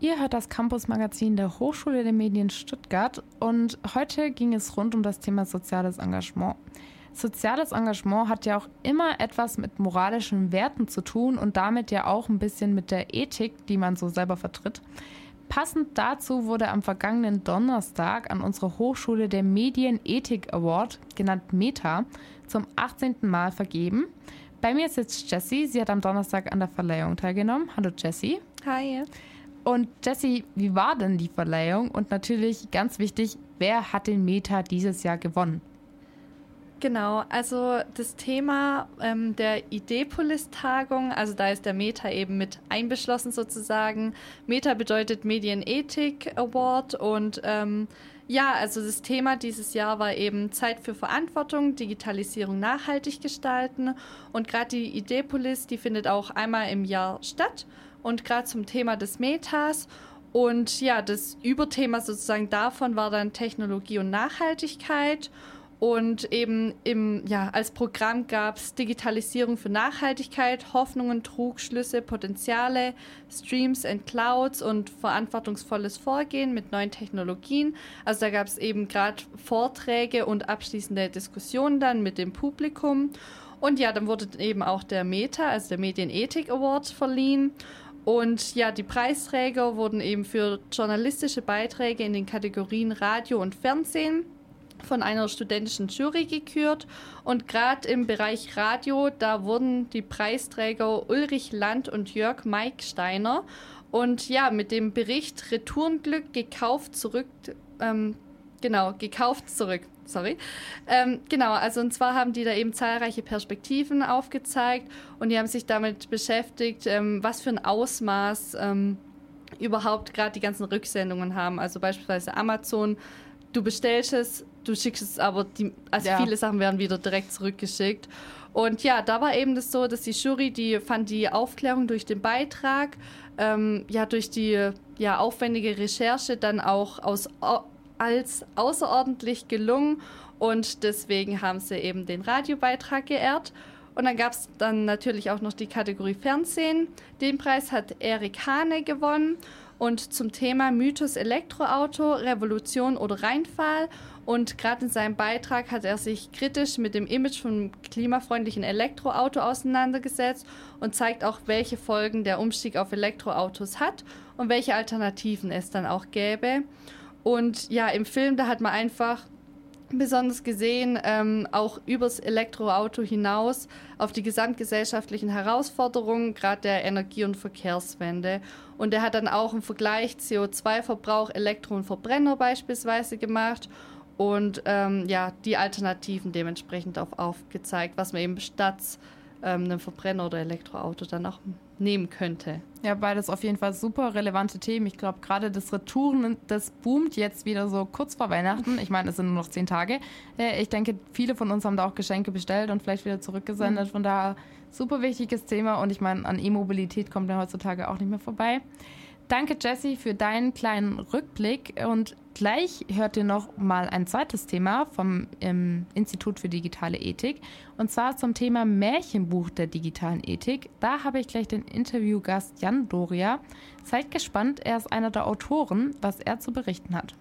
Ihr hört das Campus-Magazin der Hochschule der Medien Stuttgart und heute ging es rund um das Thema soziales Engagement. Soziales Engagement hat ja auch immer etwas mit moralischen Werten zu tun und damit ja auch ein bisschen mit der Ethik, die man so selber vertritt. Passend dazu wurde am vergangenen Donnerstag an unserer Hochschule der Medienethik Award, genannt META, zum 18. Mal vergeben. Bei mir sitzt Jessie. Sie hat am Donnerstag an der Verleihung teilgenommen. Hallo Jessie. Hi. Und Jessie, wie war denn die Verleihung? Und natürlich ganz wichtig, wer hat den Meta dieses Jahr gewonnen? Genau, also das Thema ähm, der Ideepolis-Tagung, also da ist der Meta eben mit einbeschlossen sozusagen. Meta bedeutet Medienethik Award und ähm, ja, also das Thema dieses Jahr war eben Zeit für Verantwortung, Digitalisierung nachhaltig gestalten und gerade die Ideepolis, die findet auch einmal im Jahr statt und gerade zum Thema des Metas und ja, das Überthema sozusagen davon war dann Technologie und Nachhaltigkeit. Und eben im, ja, als Programm gab es Digitalisierung für Nachhaltigkeit, Hoffnungen, Trugschlüsse, Potenziale, Streams and Clouds und verantwortungsvolles Vorgehen mit neuen Technologien. Also da gab es eben gerade Vorträge und abschließende Diskussionen dann mit dem Publikum. Und ja, dann wurde eben auch der META, also der Medienethik Award verliehen. Und ja, die Preisträger wurden eben für journalistische Beiträge in den Kategorien Radio und Fernsehen von einer studentischen Jury gekürt. Und gerade im Bereich Radio, da wurden die Preisträger Ulrich Land und Jörg Maiksteiner. Und ja, mit dem Bericht Retourenglück gekauft zurück, ähm, genau, gekauft zurück. Sorry. Ähm, genau, also und zwar haben die da eben zahlreiche Perspektiven aufgezeigt und die haben sich damit beschäftigt, ähm, was für ein Ausmaß ähm, überhaupt gerade die ganzen Rücksendungen haben. Also beispielsweise Amazon, du bestellst es, du schickst es, aber die, also ja. viele Sachen werden wieder direkt zurückgeschickt. Und ja, da war eben das so, dass die Jury, die fand die Aufklärung durch den Beitrag, ähm, ja, durch die ja, aufwendige Recherche dann auch aus, als außerordentlich gelungen und deswegen haben sie eben den Radiobeitrag geehrt. Und dann gab es dann natürlich auch noch die Kategorie Fernsehen. Den Preis hat Erik Hane gewonnen und zum Thema Mythos Elektroauto, Revolution oder Reinfall. Und gerade in seinem Beitrag hat er sich kritisch mit dem Image vom klimafreundlichen Elektroauto auseinandergesetzt und zeigt auch, welche Folgen der Umstieg auf Elektroautos hat und welche Alternativen es dann auch gäbe. Und ja, im Film, da hat man einfach besonders gesehen, ähm, auch übers Elektroauto hinaus auf die gesamtgesellschaftlichen Herausforderungen, gerade der Energie- und Verkehrswende. Und er hat dann auch einen Vergleich CO2-Verbrauch, Elektro- und Verbrenner beispielsweise gemacht und ähm, ja, die Alternativen dementsprechend auch aufgezeigt, was man eben statt ähm, einem Verbrenner oder Elektroauto dann auch nehmen könnte. Ja, beides auf jeden Fall super relevante Themen. Ich glaube, gerade das Retouren, das boomt jetzt wieder so kurz vor Weihnachten. Ich meine, es sind nur noch zehn Tage. Äh, ich denke, viele von uns haben da auch Geschenke bestellt und vielleicht wieder zurückgesendet. Mhm. Von daher super wichtiges Thema und ich meine, an E-Mobilität kommt man heutzutage auch nicht mehr vorbei. Danke, Jesse, für deinen kleinen Rückblick. Und gleich hört ihr noch mal ein zweites Thema vom ähm, Institut für digitale Ethik. Und zwar zum Thema Märchenbuch der digitalen Ethik. Da habe ich gleich den Interviewgast Jan Doria. Seid gespannt, er ist einer der Autoren, was er zu berichten hat.